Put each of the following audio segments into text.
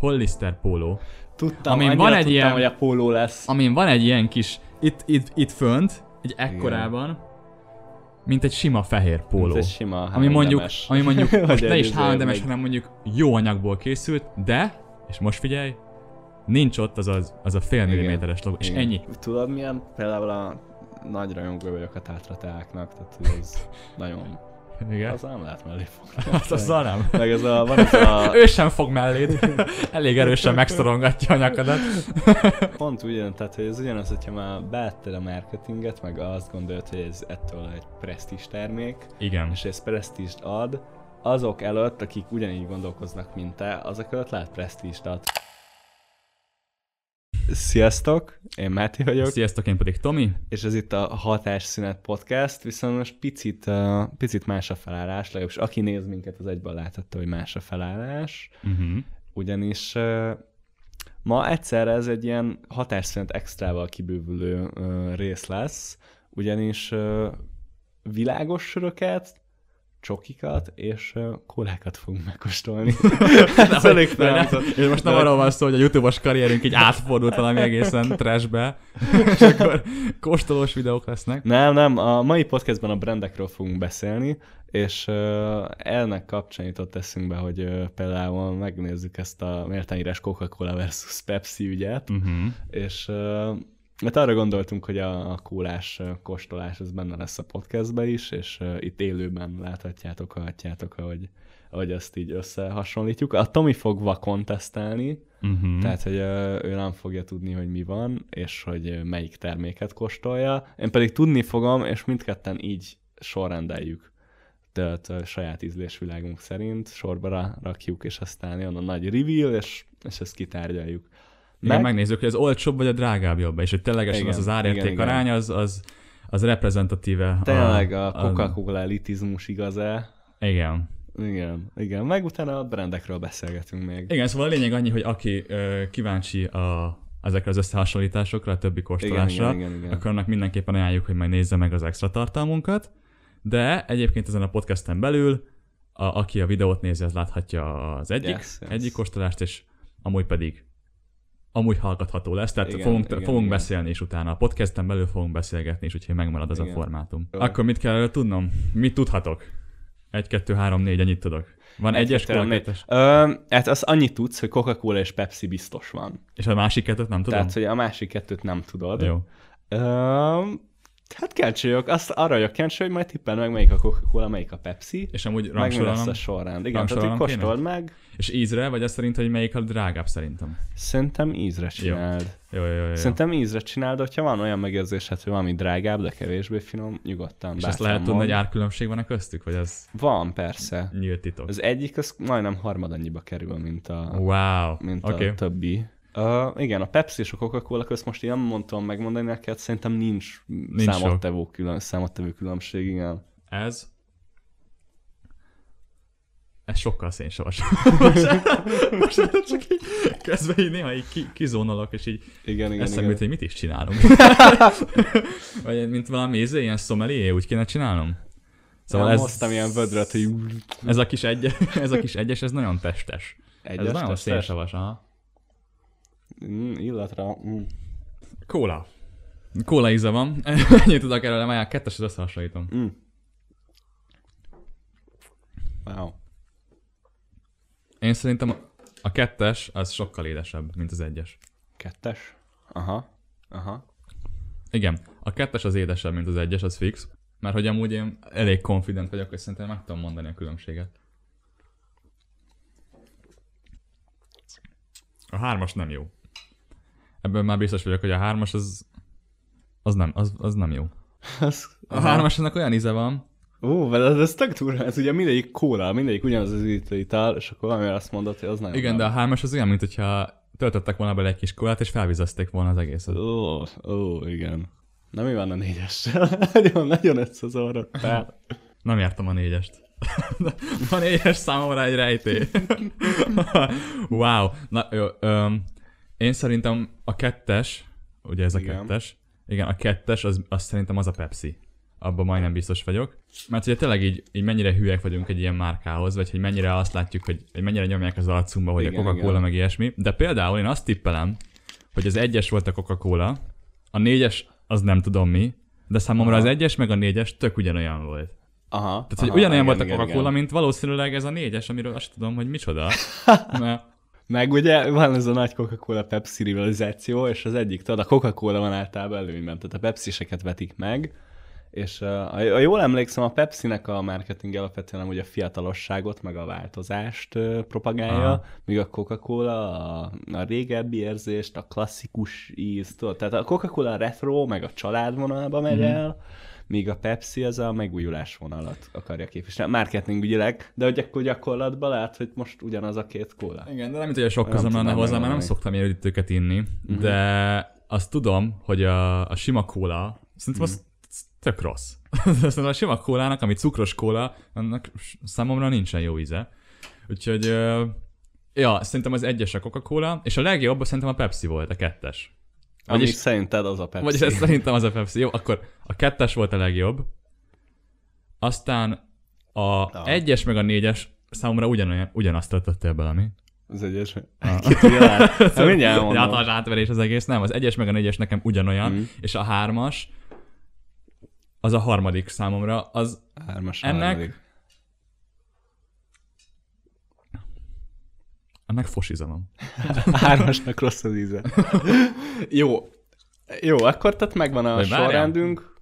Hollister póló, Tudtam, Amin van egy tudtam, ilyen- hogy a póló lesz. amin van egy ilyen kis, itt, itt, itt fönt, egy ekkorában, mint egy sima fehér póló. Ez egy sima ami mondjuk, ami mondjuk most ne is izé, H&M-es, meg- hanem mondjuk jó anyagból készült, de, és most figyelj, nincs ott az, az, az a fél milliméteres logó, és Igen. ennyi. Tudod milyen? Például a nagy rajongó vagyok a tátrateáknak, tehát ez nagyon... Igen. Az nem lehet mellé fogni. Hát azzal nem. Meg ez a, van ez a, Ő sem fog melléd. Elég erősen megszorongatja a nyakadat. pont ugyan, tehát hogy ez ugyanaz, hogyha már beetted a marketinget, meg azt gondolod, hogy ez ettől egy presztízs termék, Igen. és ez presztízst ad, azok előtt, akik ugyanígy gondolkoznak, mint te, azok előtt lehet presztízst ad. Sziasztok, én Máté vagyok, Sziasztok, én pedig Tomi. és ez itt a Hatásszünet Podcast, viszont most picit, uh, picit más a felállás, legalábbis aki néz minket, az egyből láthatta, hogy más a felállás, Uh-huh. ugyanis uh, ma egyszerre ez egy ilyen hatásszünet extrával kibővülő uh, rész lesz, ugyanis uh, világos söröket, csokikat és kólákat fogunk megkóstolni. Ez elég felhangzott. És most nem arról van szó, hogy a YouTube-os karrierünk így átfordult valami egészen trashbe, és akkor kóstolós videók lesznek. Nem, nem, a mai podcastban a brandekről fogunk beszélni, és ennek kapcsán jutott eszünkbe, hogy például megnézzük ezt a méltányírás Coca-Cola versus Pepsi ügyet, Uh-huh. és mert arra gondoltunk, hogy a, a kólás kóstolás ez benne lesz a podcastbe is, és itt élőben láthatjátok, hallhatjátok, ahogy, ahogy ezt így összehasonlítjuk. A Tomi fog vakon tesztelni, Uh-huh. tehát, hogy ő nem fogja tudni, hogy mi van, és hogy melyik terméket kóstolja. Én pedig tudni fogom, és mindketten így sorrendeljük. Tehát saját ízlésvilágunk szerint sorba ra- rakjuk, és aztán jön a nagy reveal, és, és ezt kitárgyaljuk. Igen, Meg- megnézzük, hogy az olcsóbb vagy a drágább jobb, és hogy ténylegesen Igen, az az árérték igen, igen. arány, az, az, az reprezentatíve. Tényleg a Coca-Cola elitizmus igaz-e? Igen. Igen, igen. Meg utána a brandekről beszélgetünk még. Igen, szóval a lényeg annyi, hogy aki ö, kíváncsi a, ezekre az összehasonlításokra, a többi kóstolásra, igen, igen, igen. akkor annak mindenképpen ajánljuk, hogy majd nézze meg az extra tartalmunkat. De egyébként ezen a podcasten belül, a, aki a videót nézi, az láthatja az egyik, Yes, yes. egyik kóstolást, és amúgy pedig amúgy hallgatható lesz, tehát Igen, fogunk, igen, fogunk igen. beszélni is utána. A podcasten belül fogunk beszélgetni is, úgyhogy megmarad az a formátum. Jó. Akkor mit kell tudnom? Mit tudhatok? 1, 2, 3, 4, ennyit tudok. Van Egy, egyes, négy. kettes, Ö, hát azt annyit tudsz, hogy Coca-Cola és Pepsi biztos van. és a másik kettőt nem tudom. Tehát, hogy a másik kettőt nem tudod. Jó. Ö, hát vagyok. Azt arra vagyok kíváncsi, hogy majd tippel meg, melyik a Coca-Cola, melyik a Pepsi. És amúgy meg mi lesz a sorrend. Igen, tehát hogy rangsorolnom kéne? kóstold meg. és ízre, vagy azt szerint, hogy melyik a drágább szerintem. Szerintem ízre csináld. Jó, jó, jó. jó. Szerintem ízre csináld, hogyha van olyan megérzésed, hogy valami drágább, de kevésbé finom, nyugodtan és bátran lehet tudni, hogy árkülönbség van a köztük, vagy ez Van, persze. nyílt titok? Az egyik az majdnem harmad annyiba kerül, mint a, Wow, mint oké. a többi. Uh, igen, a Pepsi és a Coca-Cola közt most én nem mondtam megmondani neked, szerintem nincs, nincs számottevő, külön, számottevő különbség, igen. Ez... Ez sokkal szénsavas. Most csak így közben így néha így ki, kizónolok, és így Igen, igen, eszembe igen. hogy mit is csinálunk. vagy mint valami ízé, ilyen szomelié, úgy kéne csinálnom? Szóval nem ez, hoztam ilyen vödröt, hogy ez, a kis egy, ez a kis egyes, ez nagyon testes. egyes ez nagyon tesztes. szénsavas, aha. Mm, illatra. Mm. Kóla. Kóla íze van. Ennyit tudok erről, majd a kettes az összehasonlítom. Mm. Wow. Én szerintem a kettes az sokkal édesebb, mint az egyes. Kettes? Aha. Aha. Igen, a kettes az édesebb, mint az egyes, az fix. Mert hogy amúgy én elég confident vagyok, hogy szerintem meg tudom mondani a különbséget. A hármas nem jó. Ebben már biztos vagyok, hogy a hármas az, az, nem, az, az nem jó. Az, A hármasnak olyan íze van, Ó, de ez, ez tök durva, ez ugye mindegyik kóla, mindegyik ugyanaz az ital, és akkor valami azt mondod, hogy az nagyon igen, de a hármas az olyan, mint hogyha töltöttek volna bele egy kis kólát, és felvizezték volna az egészet. Ó, ó, igen. Na mi van a négyessel? nagyon, nagyon összezavarodtál. Nem jártam a négyest. a négyes számomra egy rejtély. wow. Na, jó, öm, én szerintem a kettes, ugye ez a Igen. kettes, igen, a kettes, az, az szerintem az a Pepsi. abban majdnem biztos vagyok. Mert ugye tényleg így, így mennyire hülyek vagyunk egy ilyen márkához, vagy hogy mennyire azt látjuk, hogy, hogy mennyire nyomják az arcunkba, hogy Igen, a Coca-Cola igen. meg ilyesmi. De például én azt tippelem, hogy az egyes volt a Coca-Cola, a négyes az nem tudom mi, de számomra Aha. az egyes meg a négyes tök ugyanolyan volt. Aha. Tehát, hogy aha, ugyanolyan igen, volt a Coca-Cola, igen. mint valószínűleg ez a négyes, amiről azt tudom, hogy micsoda. Mert Meg ugye van ez a nagy Coca-Cola Pepsi rivalizáció, és az egyik, tudod, a Coca-Cola van általában előnyben, tehát a Pepsi-seket vetik meg, és uh, ha jól emlékszem, a Pepsi-nek a marketing alapvetően ugye a fiatalosságot, meg a változást propagálja, Aha. míg a Coca-Cola a, a régebbi érzést, a klasszikus íz, tudod, tehát a Coca-Cola retro, meg a családvonalba megy Mhm. el, míg a Pepsi az a megújulás vonalat akarja képviselni, marketingügyileg, de hogy akkor gyakorlatban lehet, hogy most ugyanaz a két kóla. Igen, de nem mint, hogy a sok Nem közöm lenne hozzá, mert nem szoktam ilyen üdítőket inni, uh-huh. de azt tudom, hogy a, a sima kóla, szerintem az tök rossz. Szerintem a sima kólának, ami cukros kóla, annak számomra nincsen jó íze. Úgyhogy, ja, szerintem az egyes a Coca-Cola, és a legjobb szerintem a Pepsi volt, a kettes. Ami Vagyis- szerinted az a Pepsi. Vagyis ez szerintem az a Pepsi. Jó, akkor a kettes volt a legjobb. Aztán a egyes meg a négyes számomra ugyanolyan, ugyanazt töltöttél be, ami. Az egyes. Látni? Hát mindjárt Egy mondom. általános átverés az egész, nem, az egyes meg a négyes nekem ugyanolyan, Mhm. és a hármas, az a harmadik számomra, az Hármas, Ennek- harmadik. Ennek fosizalom. Hármasnak rossz az íze. Jó. Jó, akkor tehát megvan a Vagy sorrendünk.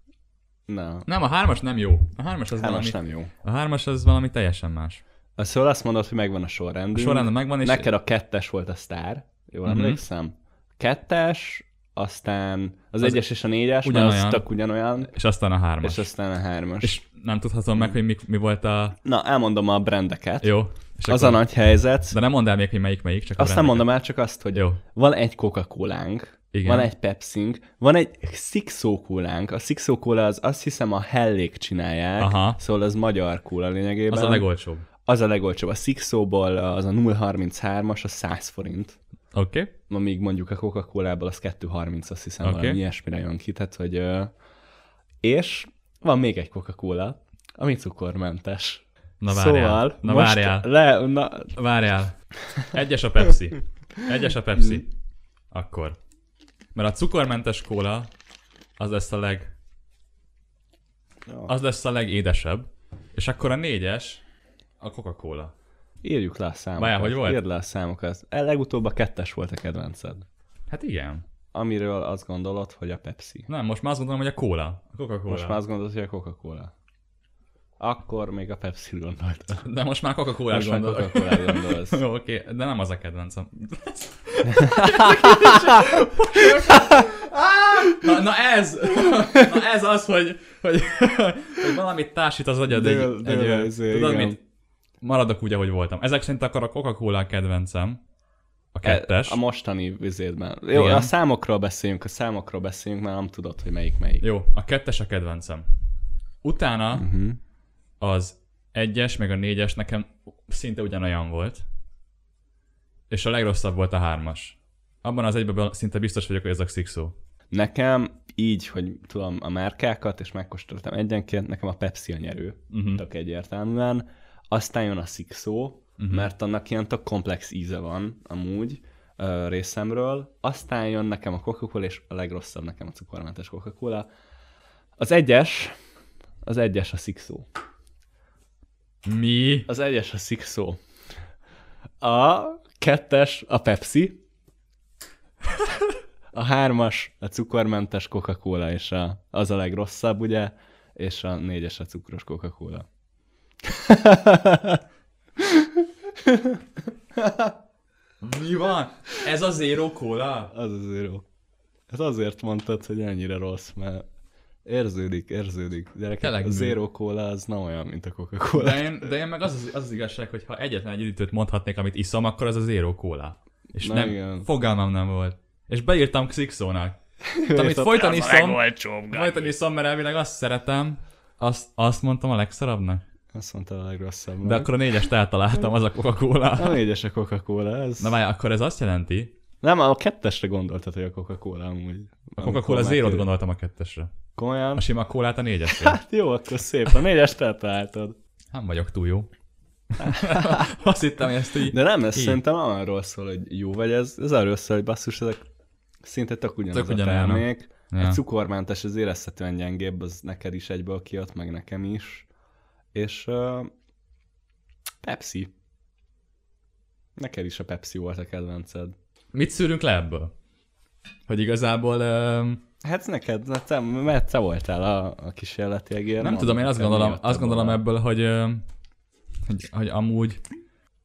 Na, Nem, a hármas nem jó. A hármas az hármas valami, nem jó. a hármas az valami teljesen más. Szóval azt mondod, hogy megvan a A sorrendünk. megvan, és Neked a kettes volt a sztár. Jól Mhm. emlékszem? Kettes, aztán az, Az egyes és a négyes, ugyanolyan. az tök ugyanolyan, és aztán a hármas. és aztán a hármas. És nem tudhatom meg, hogy mi, mi volt a... Na, elmondom a brendeket. Jó. És az akkor- a nagy helyzet. De nem mondd el még, hogy melyik melyik, csak Azt nem mondom el, csak azt, hogy Jó. van egy Coca-Colánk, Igen. van egy Pepsink, van egy Sixo kólánk. A Sixo kóla az azt hiszem a Hellék csinálják, Aha. szóval az magyar kóla lényegében. Az a legolcsóbb. az a legolcsóbb. A Sixóból az a 0,33-as, a 100 forint. Oké. Okay. Amíg mondjuk a Coca-Colából az 2,30, azt hiszem okay. valami ilyesmire jön ki. Tehát, hogy, és van még egy Coca-Cola, ami cukormentes. Na várjál. Szóval Na most várjál. Le, na, Várjál. Egyes a Pepsi. Egyes a Pepsi. Akkor. Mert a cukormentes kóla az lesz a leg... Az lesz a legédesebb. És akkor a négyes a Coca-Cola. Írjuk le a számokat. Várjál, hogy volt? Írd le a számokat. El legutóbb a kettes volt a kedvenced. Hát igen. Amiről azt gondolod, hogy a Pepsi. Nem, most már azt gondolom, hogy a kóla. A Coca-Cola. Most már azt gondolod, hogy a Coca-Cola. Akkor még a Pepsi gondoltad. De most már Coca-Cola Most már. Coca-Cola gondolsz. Jó, oké, de nem az a kedvencem. na, na ez! Na ez az, hogy, hogy, hogy valamit társít az agyad Dől- egy, dől egy az, tudod igen. mit? Maradok úgy, ahogy voltam. Ezek szerint akkor a Coca-Cola kedvencem. A kettes. A mostani vizétben. Jó, Igen. a számokról beszéljünk, a számokról beszéljünk, mert nem tudod, hogy melyik melyik. Jó, a kettes a kedvencem. Utána Uh-huh. az egyes, meg a négyes nekem szinte ugyanolyan volt. És a legrosszabb volt a hármas. Abban az egyben szinte biztos vagyok, hogy ez a Sixo. Nekem így, hogy tudom a márkákat, és megkóstoltam egyenként, nekem a Pepsi a nyerő, uh-huh. tök egyértelműen. Aztán jön a Mhm. uh-huh. mert annak ilyen tök komplex íze van amúgy ö, részemről. Aztán jön nekem a Coca-Cola, és a legrosszabb nekem a cukormentes Coca-Cola. Az egyes, az egyes a Sixo. Mi? Az egyes a Sixo. A kettes a Pepsi. A hármas a cukormentes Coca-Cola, és a, az a legrosszabb, ugye? És a négyes a cukros Coca-Cola. Mi van? Ez a Zero Cola? Az az zero. Ez azért mondtad, hogy ennyire rossz, mert érződik, érződik. Gyerekek, Tényleg a zero cola az nem olyan, mint a Coca-Cola. De én, de én meg az az, az az igazság, hogy ha egyetlen egy üdítőt mondhatnék, amit iszom, akkor az a Zero Cola. És Na nem, igen. fogalmam nem volt. És beírtam Xixónak. Amit folyton a iszom, folyton iszom, mert elvileg azt szeretem, azt, azt mondtam a legszarabbnak. Azt mondta a legrosszabb. De akkor a négyest eltaláltam, az a Coca-Cola. A négyes a Coca-Cola, ez... Na várj, akkor ez azt jelenti, Nem, a kettesre gondoltad, hogy a Coca-Cola amúgy. a Coca-Cola Zero-t gondoltam a kettesre. Komolyan? A sima kólát a négyesre. Hát jó, akkor szép. A négyest eltaláltad. Nem vagyok túl jó. Azt hittem, hogy ezt így... De nem, ez így. szerintem arról szól, hogy jó vagy, ez, ez arról szól, hogy basszus, ezek szinte tök ugyanaz Tök a termék. Ja. A cukormentes az érezhetően gyengébb, az neked is egyből kijött, meg nekem is. És uh, Pepsi. Neked is a Pepsi volt a kedvenced. Mit szűrünk le ebből? Hogy igazából... Um, Hát neked, hát te, mert te voltál a, a kísérleti egér. nem tudom, én azt gondolom, azt gondolom ebből, hogy, hogy, hogy amúgy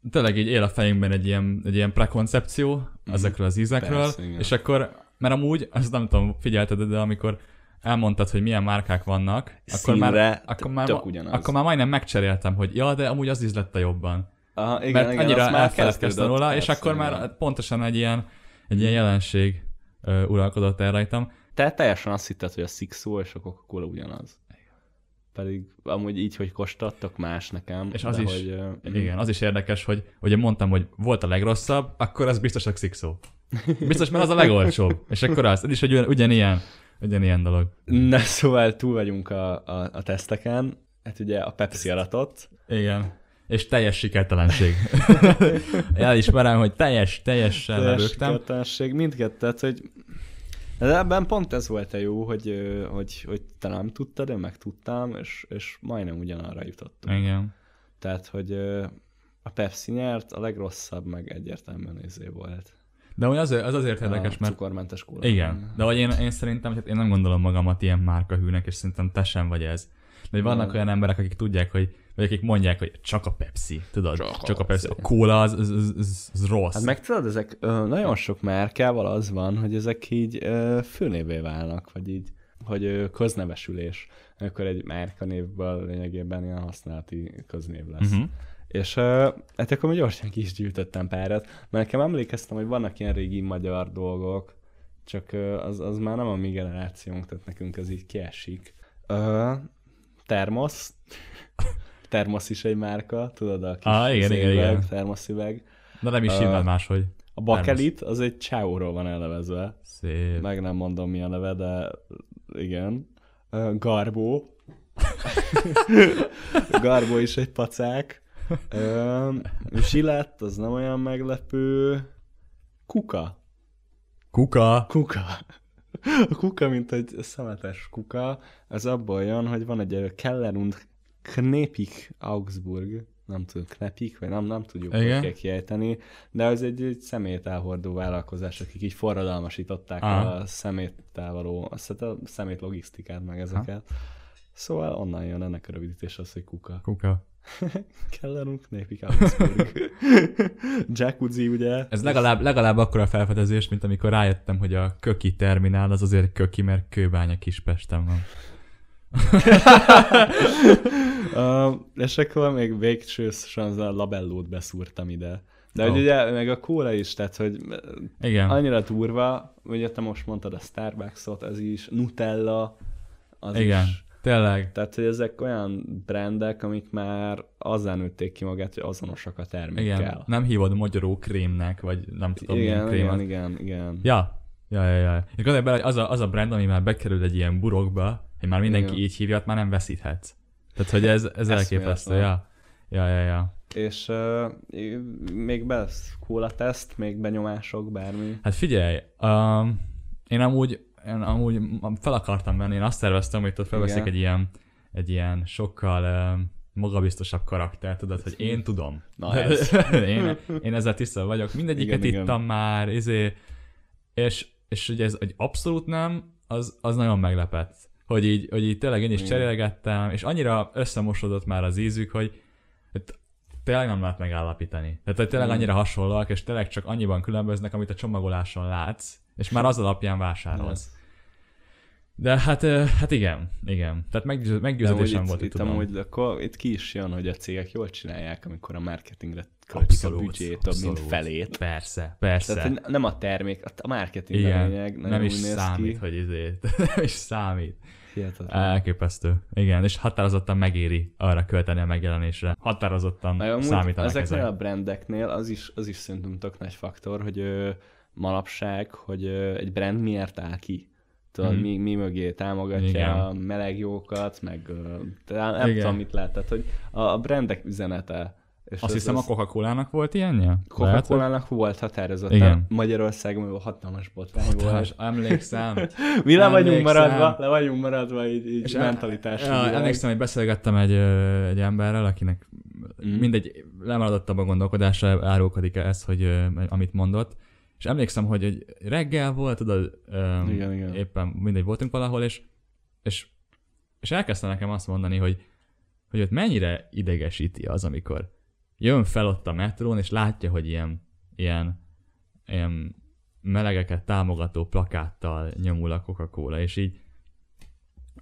tényleg így él a fejünkben egy ilyen, egy ilyen prekoncepció ezekről az ízekről. Persze, igen. és akkor, mert amúgy, azt nem tudom, figyelted, de amikor elmondtad, hogy milyen márkák vannak, akkor már, akkor már, akkor már majdnem megcseréltem, hogy ja, de amúgy az ízlette jobban. Aha, igen, mert igen, annyira elfeledkeztem róla, és akkor igen. már pontosan egy ilyen, egy ilyen jelenség ö, uralkodott el rajtam. Te teljesen azt hitted, hogy a Sixo és a Coca-Cola ugyanaz. Pedig amúgy így, hogy kóstoltak más nekem. És az is, Hogy, uh, igen, az is érdekes, hogy ugye mondtam, hogy volt a legrosszabb, akkor az biztos a Xixo. Biztos, mert az a legolcsóbb. És akkor az, ez is egy ugyan, ugyanilyen, ugyanilyen dolog. Na szóval túl vagyunk a, a, a teszteken. Hát ugye a Pepsi aratott. Igen. És teljes sikertelenség. Elismerem, hogy teljes, teljesen lebögtem. Sikertelenség mindkettőt, hogy de ebben pont ez volt a jó, hogy, hogy, hogy te nem tudtad, én meg tudtam, és, és majdnem ugyanarra jutottunk. Igen. Tehát, hogy a Pepsi nyert, a legrosszabb meg egyértelműen izé volt. De úgy azért, az azért érdekes, a mert cukormentes kóla. Igen, de hogy én, én szerintem, hogy én nem gondolom magamat ilyen márkahűnek, és szerintem te sem vagy ez. De hogy vannak olyan emberek, akik tudják, hogy, vagy akik mondják, hogy csak a Pepsi, tudod? Csak Csak, a Pepsi. A kóla az, az, az, az, az rossz. Hát meg tudod, ezek ö, nagyon sok márkával az van, hogy ezek így ö, főnévé válnak, vagy így, hogy ö, köznevesülés. Akkor egy márkanévből lényegében ilyen használati köznév lesz. Uh-huh. És uh, hát akkor még gyorsan ki is gyűjtöttem párat, mert nekem emlékeztem, hogy vannak ilyen régi magyar dolgok, csak uh, az, az már nem a mi generációnk, tehát nekünk ez így kiesik. Uh, termosz. Termosz is egy márka, tudod, a kis Ah, igen, igen, szénüveg, igen. termoszüveg. De nem is hívnád máshogy. A bakelit, az egy csáóról van elnevezve. Szép. Meg nem mondom mi a neve, de igen. Ö, Garbó. Garbó is egy pacák. Zsilett, az nem olyan meglepő. Kuka. Kuka. Kuka. A kuka, mint egy szemetes kuka, az abból jön, hogy van egy Keller und Knepik Augsburg, nem tudom, Knepik, vagy nem, nem tudjuk, hogy Igen. kell kiejteni, de az egy, egy szemét elhordó vállalkozás, akik így forradalmasították Aha. a szeméttel való, azt a szemét logisztikát, meg ezeket. Szóval onnan jön ennek a rövidítés az, hogy kuka. Kuka. Keller und Knepik Augsburg. Jacuzzi, ugye? Ez legalább, legalább akkora felfedezés, mint amikor rájöttem, hogy a köki terminál az azért köki, mert kőbánya Kispesten van. Uh, és akkor még végsősorban a labellót beszúrtam ide. De Ó. hogy ugye meg a kóla is, tehát hogy Igen. annyira durva, ugye te most mondtad a Starbucksot, ez is, Nutella, az Igen. is. Tényleg. Tehát, hogy ezek olyan brandek, amik már azzal nőtték ki magát, hogy azonosak a termékkel. Igen. Nem hívod magyaró krémnek, vagy nem tudom milyen igen, krémet. igen, igen, igen. Ja, ja, ja, ja. És gondolj bele, hogy az a, az a brand, ami már bekerül egy ilyen burokba, hogy már mindenki Igen. így hívja, már nem veszíthetsz. Tehát, hogy ez, ez elképesztő, ja. Ja, ja, ja. És uh, még be kóla teszt, még benyomások, bármi. Hát figyelj, um, én amúgy, én amúgy fel akartam venni, én azt terveztem, hogy ott felveszik Igen. egy ilyen, egy ilyen sokkal um, magabiztosabb karakter, tudod, hogy én tudom. Na ez. én, én ezzel tiszta vagyok, mindegyiket Igen, ittam már, izé, és, és ugye ez egy abszolút nem, az, az nagyon meglepett. Hogy így, hogy így tényleg én is Igen. cserélgettem, és annyira összemosodott már az ízük, hogy hogy tényleg nem lehet megállapítani. Tehát hogy tényleg annyira hasonlóak, és tényleg csak annyiban különböznek, amit a csomagoláson látsz, és már az alapján vásárolsz. De hát, hát igen, igen. Tehát meggyőz, meggyőződésem itt, volt, itt tudom. amúgy akkor itt ki is jön, hogy a cégek jól csinálják, amikor a marketingre költik a büdzsét több, mint felét. Persze, persze. Tehát nem a termék, a marketing Igen, a lényeg, nem is számít, ki. hogy izé, nem is számít. Hihetetlen. Elképesztő. Igen, és határozottan megéri arra költeni a megjelenésre. Határozottan Na, számítanak ezeknél ezek. a brandeknél az is, az is szerintem tök nagy faktor, hogy manapság, hogy egy brand miért áll ki. tudod, Mhm. mi, mi mögé támogatja Igen. a meleg jókat, meg talán nem Igen. tudom, mit lehet, tehát, hogy a, a brandek üzenete. És Azt ez- hiszem ez- a Coca-Cola-nak volt ilyenje? Coca-Cola-nak volt határozottan. Igen. Magyarországon hatalmas botrány volt. emlékszem. Mi le vagyunk maradva, le vagyunk maradva így, így És mentalitás. Ja, emlékszem, hogy beszélgettem egy, egy emberrel, akinek Mm. mindegy, lemaradott abban a gondolkodásra, árulkodik ez, hogy amit mondott. És emlékszem, hogy egy reggel volt, tudod, ö, Igen, igen. éppen mindegy voltunk valahol, és, és, és elkezdte nekem azt mondani, hogy, hogy ott mennyire idegesíti az, amikor jön fel ott a metrón, és látja, hogy ilyen, ilyen, ilyen melegeket támogató plakáttal nyomul a Coca-Cola, és így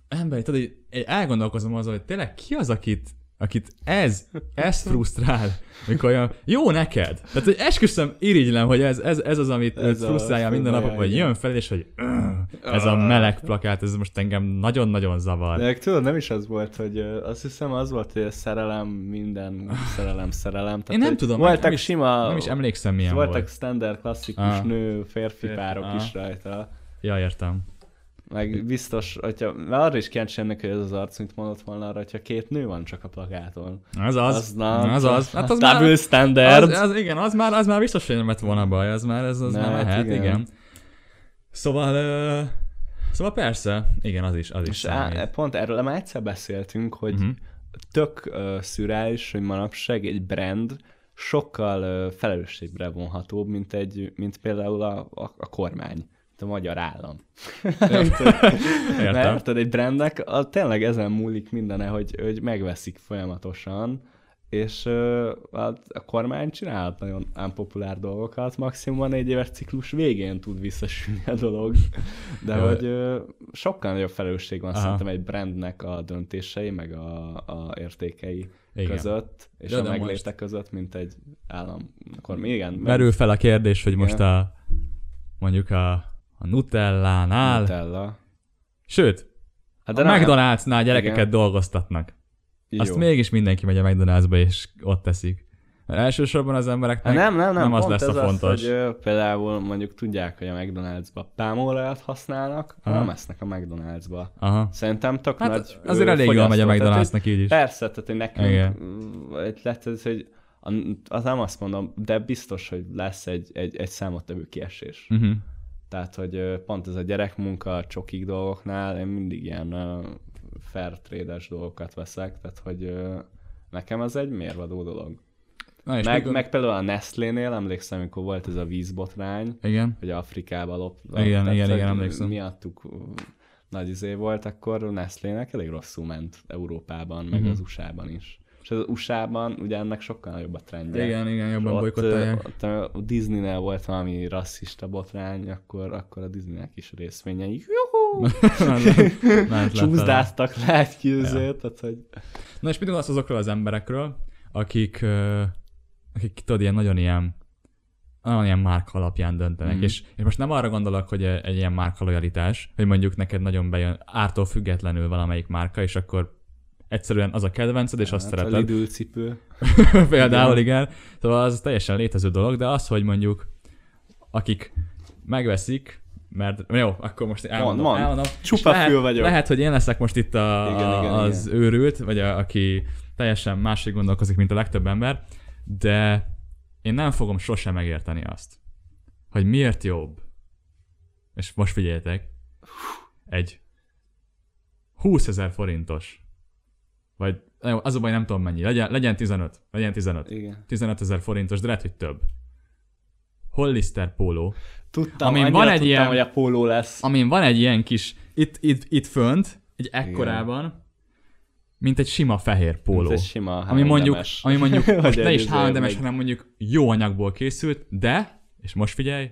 ember, tudod, így elgondolkozom azon, hogy tényleg ki az, akit, akit ez, ez frusztrál, mikor olyan, jó neked. Tehát, hogy esküszöm, irigylem, hogy ez, ez, ez az, amit Ez ez a- frusztrálja minden frusztrálja, napok, hogy jön fel, és hogy "Ugh, ez a meleg plakát, ez most engem nagyon-nagyon zavar. De tudod, nem is az volt, hogy azt hiszem az volt, hogy szerelem, minden szerelem, szerelem. Tehát, Én nem tudom, voltak nem is- sima, Nem is emlékszem, milyen voltak volt. standard, klasszikus Ah. nő, férfi Férfi, párok ah. is rajta. Ja, értem. Meg biztos, hogyha, mert arra is kíváncsi ennek, hogy ez az arc, mint mondott volna arra, hogyha két nő van csak a plakáton. Az az. Az, na, az az. Hát az double már, standard. az, az, igen, az már, az már biztos, hogy nem lett volna baj, az már, ez az Ne, már hát lehet, igen. igen. Szóval, ö, szóval persze, igen, az is, az is számít. á, pont erről már egyszer beszéltünk, hogy Mhm. tök uh, szürális, hogy manapság egy brand sokkal felelősségre vonhatóbb, mint, egy, mint például a, a, a kormány, a magyar állam. Értem. Mert egy brandnek a, tényleg ezen múlik mindene, hogy, hogy megveszik folyamatosan, és uh, a, kormány csinálhat nagyon unpopulár dolgokat, maximum a négy éves ciklus végén tud visszasülni a dolog, de hogy sokkal nagyobb felelősség van Aha. szerintem egy brandnek a döntései, meg a, a értékei Igen. között, és Ja, a de megléte most- között, mint egy állam. Akkor igen, Merül fel a kérdés, hogy Igen. most a mondjuk a, a Nutellánál, Nutella. sőt, Hát a nem- McDonald'snál gyerekeket Igen. dolgoztatnak. Azt Jó. mégis mindenki megy a McDonald'sba és ott teszik. Mert elsősorban az embereknek Hát nem, nem, nem, nem az lesz a fontos. Az, hogy ö, például mondjuk tudják, hogy a McDonald'sba pámolajat használnak, Aha. nem esznek a McDonald'sba. Aha. Szerintem tök Hát nagy azért ö, elég jól megy a McDonald'snak így is. Persze, tehát hogy nekünk Igen. lett ez, hogy az nem azt mondom, de biztos, hogy lesz egy, egy, egy számottevő kiesés. Uh-huh. Tehát, hogy pont ez a gyerekmunka, a csokik dolgoknál, én mindig ilyen fair trade dolgokat veszek, tehát hogy nekem ez egy mérvadó dolog. Na és Meg, mikor- meg például a Nestlénél, emlékszem, amikor volt ez a vízbotrány, Igen. hogy Afrikába lop. Igen, igen, hogy igen, emlékszem. Miattuk nagy izé volt, akkor Nestlének elég rosszul ment Európában, meg Mhm. az USA-ban is. És az USA-ban ugye ennek sokkal nagyobb a trendje. Igen, igen, jobban ott, bolykottálják. ott a Disneynél volt valami rasszista botrány, akkor, akkor a Disneynek is részvényei juhú, csúszdáztak le egy Ja. kőzét, tehát hogy Na és mit gondolsz azokról az emberekről, akik, akik tudod, ilyen nagyon ilyen nagyon ilyen márka alapján döntenek, Mhm. és, és most nem arra gondolok, hogy egy ilyen márka lojalitás, hogy mondjuk neked nagyon bejön ártól függetlenül valamelyik márka, és akkor egyszerűen az a kedvenced, és azt hát a szereted. Lidl cipő. Például igen. Szóval az teljesen létező dolog, de az, hogy mondjuk akik megveszik, mert jó, akkor most elmondom. mondd. elmondom. Csupa lehet, vagyok. Lehet, hogy én leszek most itt a, Igen, a, igen, az őrült, vagy a, aki teljesen másik gondolkozik, mint a legtöbb ember, de én nem fogom sosem megérteni azt, hogy miért jobb, és most figyeljetek, egy 20 ezer forintos, vagy az a baj, nem tudom mennyi, legyen, legyen 15, legyen 15. Igen. 15 ezer forintos, de lehet, hogy több. Hollister póló, Tudtam, Amin van egy tudtam, ilyen- hogy a póló lesz. amin van egy ilyen kis, itt, itt, itt fönt, egy ekkorában, mint egy sima fehér póló. Mint egy sima ami mondjuk, ami mondjuk most ne is izé, meg- hanem mondjuk jó anyagból készült, de, és most figyelj,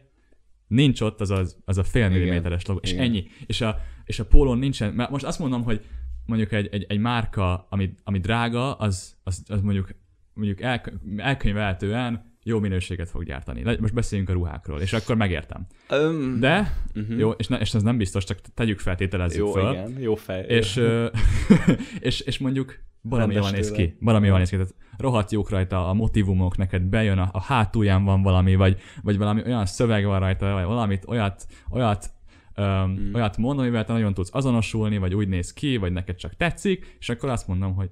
nincs ott az, az, az a fél Igen. milliméteres logó, és Igen. ennyi. És a, és a pólón nincsen, mert most azt mondom, hogy mondjuk egy, egy, egy márka, ami, ami drága, az, az, az mondjuk, mondjuk el, elkönyvelhetően jó minőséget fog gyártani. Most beszéljünk a ruhákról, és akkor megértem. Öm, De, mhm. jó, és, ne, és ez nem biztos, csak tegyük feltételezzük jó, föl. igen, jó fej. És, ö, és, és mondjuk valami jól néz ki. Valami jól néz ki. Tehát rohadt jók rajta a motivumok, neked bejön, a, a hátulján van valami, vagy, vagy valami olyan szöveg van rajta, vagy valamit, olyat, olyat öm, mm. olyat mondom, amivel te nagyon tudsz azonosulni, vagy úgy néz ki, vagy neked csak tetszik, és akkor azt mondom, hogy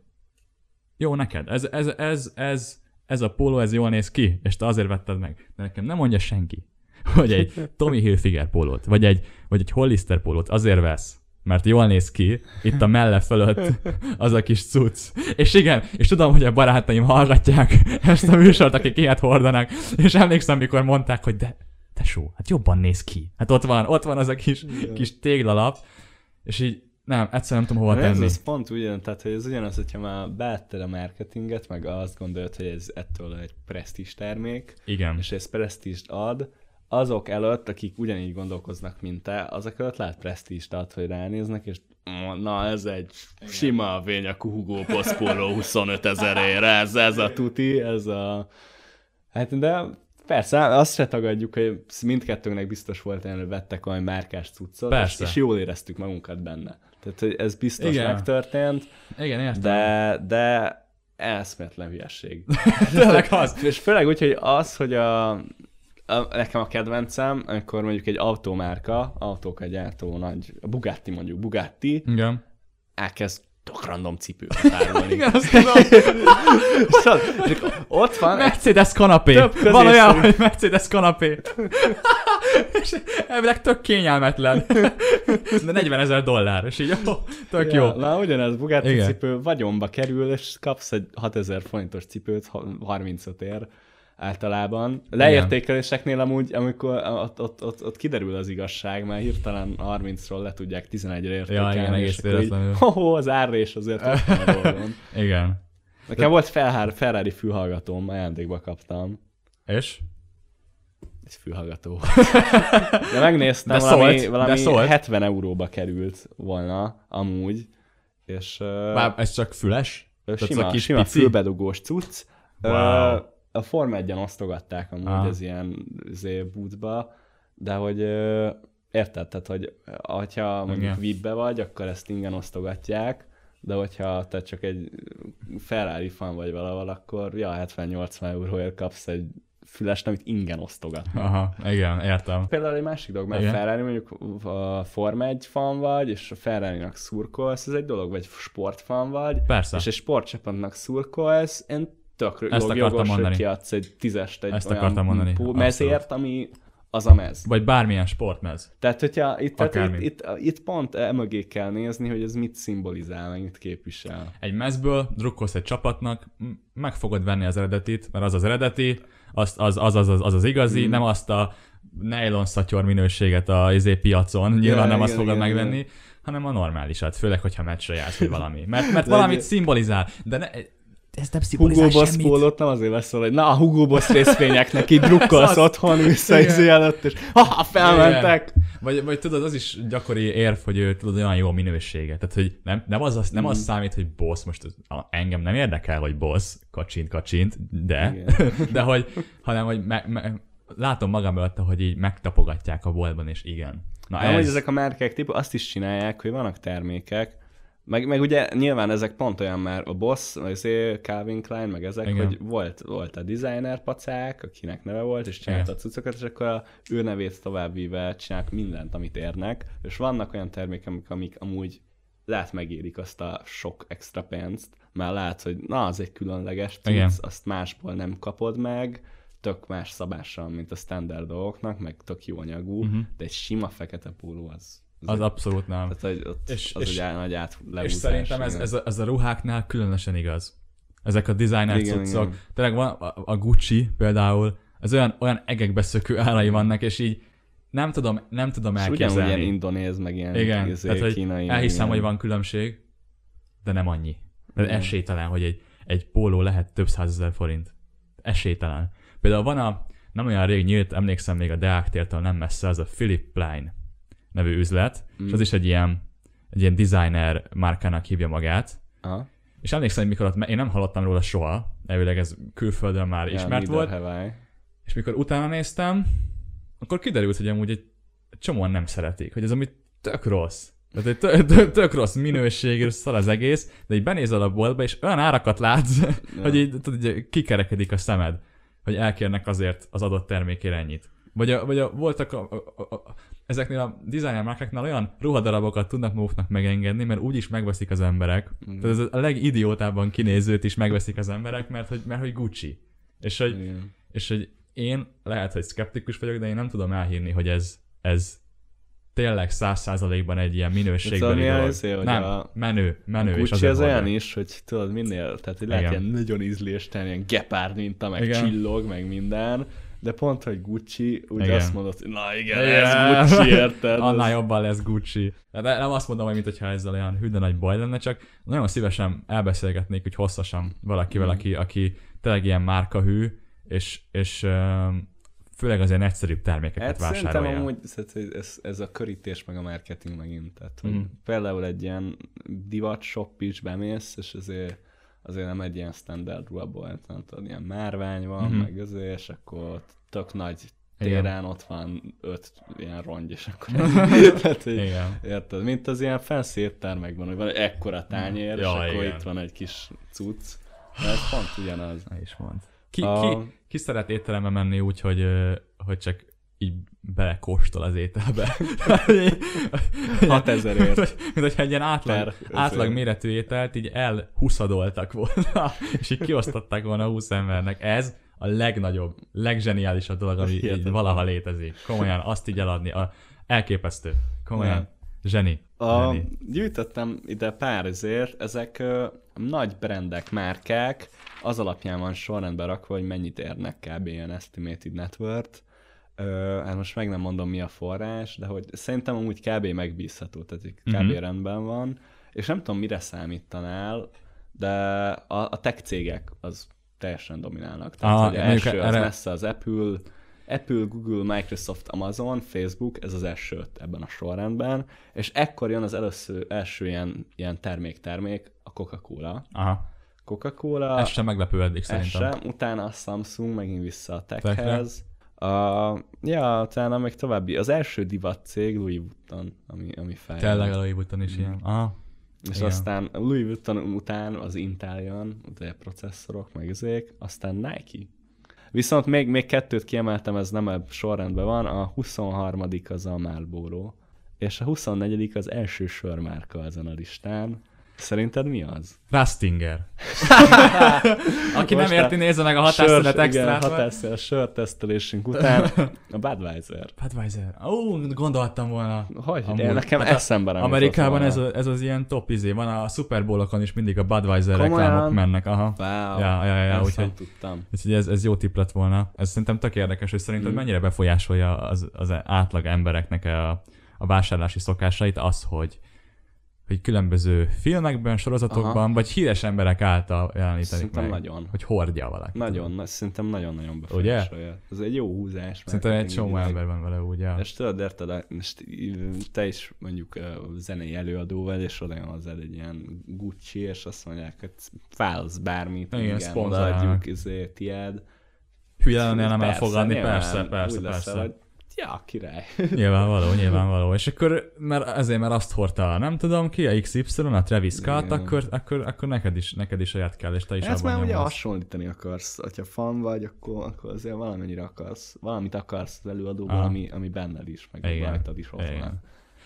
jó neked, ez, ez, ez, ez, ez a póló, ez jól néz ki, és te azért vetted meg. De nekem nem mondja senki, hogy egy Tommy Hilfiger pólót, vagy egy, vagy egy Hollister pólót azért vesz, mert jól néz ki, itt a melle fölött az a kis cucc. És igen, és tudom, hogy a barátaim hallgatják ezt a műsort, akik ilyet hordanak, és emlékszem, mikor mondták, hogy de tesó, hát jobban néz ki. Hát ott van, ott van az a kis, kis téglalap, és így nem, egyszerűen nem tudom hova tenni. Ez az pont ugyan, tehát hogy ez ugyanaz, hogyha már beetted a marketinget, meg azt gondolod, hogy ez ettől egy presztis termék, Igen. és ez presztist ad, azok előtt, akik ugyanígy gondolkoznak, mint te, azok előtt lehet presztíst ad, hogy ránéznek, és na ez egy Igen. sima vényakú Hugo Boss Polo 25 ezerére, ez, ez a tuti, ez a... Hát de persze, azt se tagadjuk, hogy mindkettőnknek biztos volt olyan, hogy vettek olyan márkás cuccot, és, és jól éreztük magunkat benne. Tehát, hogy ez biztos Igen. megtörtént. Igen, értem. De, de eszméletlen hülyesség. Tényleg az. És főleg úgy, hogy az, hogy a, a, nekem a kedvencem, amikor mondjuk egy automárka, autókat gyártó nagy, a Bugatti mondjuk, Bugatti, Igen. elkezd tök random cipőket árulni. Igen, azt tudom. Szóval, ott van... Mercedes kanapé. Van olyan, hogy Mercedes kanapé. és elvileg tök kényelmetlen. De 40 ezer dollár, és így jó, tök ja, jó. Na, ugyanez Bugatti Igen. cipő vagyonba kerül, és kapsz egy 6000 forintos cipőt, 35 ér általában. Leértékeléseknél amúgy, amikor ott, ott, ott, ott kiderül az igazság, mert hirtelen 30-ról le tudják 11-re értékelni. Ja, igen, egész véletlenül. Ho, az árrés azért Igen. Nekem De... volt Ferrari, Ferrari fülhallgatóm, ajándékba kaptam. És? Egy fülhallgató. De megnéztem, de valami, szólt, valami de szólt. 70 euróba került volna amúgy. És, Bár ez csak füles? Sima, kis sima fülbedugós cucc. Wow. Uh, a Form 1 osztogatták amúgy ah. az ilyen zé bootba, de hogy ö, érted, tehát, hogy ha mondjuk VIP-be vagy, akkor ezt ingyen osztogatják, de hogyha te csak egy Ferrari fan vagy valahol, akkor ja, 70-80 euróért kapsz egy fülest, amit ingyen osztogatnak. Aha, igen, értem. Például egy másik dolog, mert igen. Ferrari mondjuk a Forma 1 fan vagy, és a Ferrari-nak szurkolsz, ez egy dolog, vagy sportfan vagy, Persze. és egy sportcsapatnak szurkolsz, én tök Ezt jog, jogos, mondani. hogy kiadsz egy tízest egy Ezt olyan mondani. mezért, ami az a mez. Vagy bármilyen sportmez. Tehát, hogyha itt, tehát itt, itt, itt, pont emögé kell nézni, hogy ez mit szimbolizál, meg mit képvisel. Egy mezből drukkolsz egy csapatnak, meg fogod venni az eredetit, mert az az eredeti, az az, az, az, az, az, az igazi, mm. nem azt a nylon szatyor minőséget a izé piacon, nyilván ja, nem igen, azt fogod igen, megvenni, igen. hanem a normálisat, főleg, hogyha meccsre jársz, vagy valami. Mert, mert valamit szimbolizál, de ne, ez nem Hugo Boss semmit. pólót nem azért veszol, hogy na a Hugo Boss részvényeknek így drukkolsz otthon vissza izé előtt, és ha, felmentek. Vagy, vagy tudod, az is gyakori érv, hogy tudod, olyan jó minősége. Tehát, hogy nem, nem, az, az, nem mm. az számít, hogy boss, most az, engem nem érdekel, hogy boss, kacsint, kacsint, de, de hogy, hanem, hogy me, me, látom magam előtte, hogy így megtapogatják a boltban, és igen. Na, ez... hogy ezek a márkák azt is csinálják, hogy vannak termékek, meg, meg ugye nyilván ezek pont olyan már a Boss, az Calvin Klein, meg ezek, Igen. hogy volt, volt a designer pacák, akinek neve volt, és csinálta a cuccokat, és akkor a ő nevét továbbvíve csinálják mindent, amit érnek, és vannak olyan termékek, amik, amik amúgy lehet megérik azt a sok extra pénzt, mert lehet, hogy na, az egy különleges Igen. azt másból nem kapod meg, tök más szabással, mint a standard dolgoknak, meg tök jó anyagú, uh-huh. de egy sima fekete póló az az, abszolút nem. Tehát, hogy ott és, az és, egy nagy át És szerintem ez, ez, a, ez a ruháknál különösen igaz. Ezek a designer igen, cuccok. Igen. Tényleg van a, a Gucci például, az olyan, olyan egekbe szökő állai vannak, és így nem tudom, nem tudom és elképzelni. ugyanúgy ilyen indonéz, meg ilyen igen, izé, tehát, hogy kínai. Elhiszem, ilyen. hogy van különbség, de nem annyi. De esélytelen, hogy egy, egy póló lehet több százezer forint. Esélytelen. Például van a, nem olyan rég nyílt, emlékszem még a Deák tértől nem messze, az a Philip Plein nevű üzlet, mm. és az is egy ilyen, egy ilyen designer márkának hívja magát. Aha. És emlékszem, hogy mikor ott, én nem hallottam róla soha, elvileg ez külföldön már yeah, ismert volt. És mikor utána néztem, akkor kiderült, hogy amúgy egy csomóan nem szeretik, hogy ez amit tök rossz. Tehát egy tök, tök, tök rossz minőség, szar az egész, de így benézel a boltba, és olyan árakat látsz, yeah. hogy így tudod, így kikerekedik a szemed, hogy elkérnek azért az adott termékére ennyit. Vagy, a, vagy a, voltak a, a, a, ezeknél a designer márkáknál olyan ruhadarabokat tudnak maguknak megengedni, mert úgyis megveszik az emberek. Mm. Tehát ez a legidiótábban kinézőt is megveszik az emberek, mert hogy, mert hogy Gucci. És hogy, Igen. és hogy én lehet, hogy szkeptikus vagyok, de én nem tudom elhinni, hogy ez, ez tényleg száz százalékban egy ilyen minőségbeli a dolog. izé, hogy Nem, a- menő, menő. A és Gucci azért az olyan is, hogy tudod, minél, tehát hogy lehet Igen. ilyen nagyon ízléstelen, ilyen gepárd minta, meg Igen. csillog, meg minden, de pont, hogy Gucci, úgy Igen. azt mondod, hogy na igen, Igen. ez Gucci, érted? Annál Ez- jobban lesz Gucci. De nem azt mondom, hogy mintha ezzel olyan hűde nagy baj lenne, csak nagyon szívesen elbeszélgetnék úgy hosszasan valakivel, Mm. aki, aki tényleg ilyen márkahű, és, és főleg az ilyen egyszerűbb termékeket Hát szerintem vásárolja. amúgy tehát, hogy ez, ez a körítés meg a marketing megint. Tehát, hogy Mhm. például egy ilyen divat shop is bemész, és azért, azért nem egy ilyen standard ruhabolt, nem tudod, ilyen márvány van, Mhm. meg azért, és akkor ott tök nagy Igen. téren ott van öt ilyen rongy, és akkor tehát, hogy, Igen. érted, mint az ilyen fancy éttermekben, hogy van egy ekkora tányér, Ja, és akkor igen. itt van egy kis cucc. De ez pont ugyanaz. Ne is mond. Ki, A- ki, ki szeret étterembe menni úgy, hogy, hogy csak így belekóstol az ételbe. 6000 ért. Mint hogyha egy ilyen átlag, Per- átlag méretű ételt így elhuszadoltak volna, és így kiosztották volna 20 embernek. Ez a legnagyobb, legzseniálisabb dolog, ami így valaha létezik. Komolyan, azt így eladni. A, elképesztő. Komolyan. Nem. Zseni. A, Zseni. gyűjtöttem ide pár ezért, ezek ö, nagy brandek, márkák, az alapján van sorrendben rakva, hogy mennyit érnek kb. ilyen estimated net worth. Ö, hát most meg nem mondom mi a forrás, de hogy szerintem amúgy kb. megbízható, tehát kb. Mhm. rendben van, és nem tudom mire számítanál, de a, a tech cégek az teljesen dominálnak. Tehát, Ah, hogy első az erre- messze az Apple, Apple, Google, Microsoft, Amazon, Facebook, ez az első öt ebben a sorrendben, és ekkor jön az először, első ilyen, ilyen termék-termék, a Coca-Cola. Aha. Coca-Cola, Ez sem meglepő eddig szerintem. sem, utána a Samsung, megint vissza a Techre. A, ja, utána még további, az első divat cég Louis Vuitton, ami, ami fel. Tényleg a Louis Vuitton is ilyen. Aha. És Igen. aztán Louis Vuitton után az Intel jön, ugye processzorok, meg ezék, aztán Nike. Viszont még, még kettőt kiemeltem, ez nem a sorrendben van, a 23. az a Marlboro, és a 24. az első sörmárka ezen a listán. Szerinted mi az? Rastinger. Aki nem Most érti, a nézze meg a hatásszünet Sör- igen, extrát. hatásszünet sörtesztelésünk után a Budweiser. Budweiser. Ó, gondoltam volna. Hogy? Amúgy. Amúgy, nekem Hát eszembe nem Amerikában ez, a, ez az ilyen top izé, van a Super Bowl-okon is mindig a Budweiser Komolyan? reklámok mennek, aha. Wow, Ja, ja, ja, ja, úgyhogy- nem tudtam. Úgyhogy ez, ez jó tipp lett volna. Ez szerintem tök érdekes, hogy szerinted Mm. mennyire befolyásolja az, az átlag embereknek a, a vásárlási szokásait az, hogy hogy különböző filmekben, sorozatokban, Aha. vagy híres emberek által jeleníteni Szerintem meg, nagyon. hogy hordja valaki. Nagyon, na, szerintem nagyon-nagyon Ugye? befolyásolja. Ez egy jó húzás. Szerintem egy csomó ember van vele, ja. És tudod, érted, most te is mondjuk zenei előadó vagy, és oda jön hozzád egy ilyen Gucci, és azt mondják, hogy fálsz bármit, Igen, igen, odaadjuk, izé, tiéd. Hülye lennél nem Persze, elfogadni, persze, persze, leszel, persze. hogy ja, király. Nyilvánvaló, nyilvánvaló. És akkor, mert ezért, mert azt hordta, nem tudom ki, a XY, a Travis Scott, Igen. akkor, akkor, akkor neked is, neked is olyat kell, és te is Ezt abban már ugye hasonlítani akarsz, hogyha fan vagy, akkor, akkor azért valamennyire akarsz, valamit akarsz az előadóban, ami, ami benned is, meg Igen. rajtad is ott Igen. van.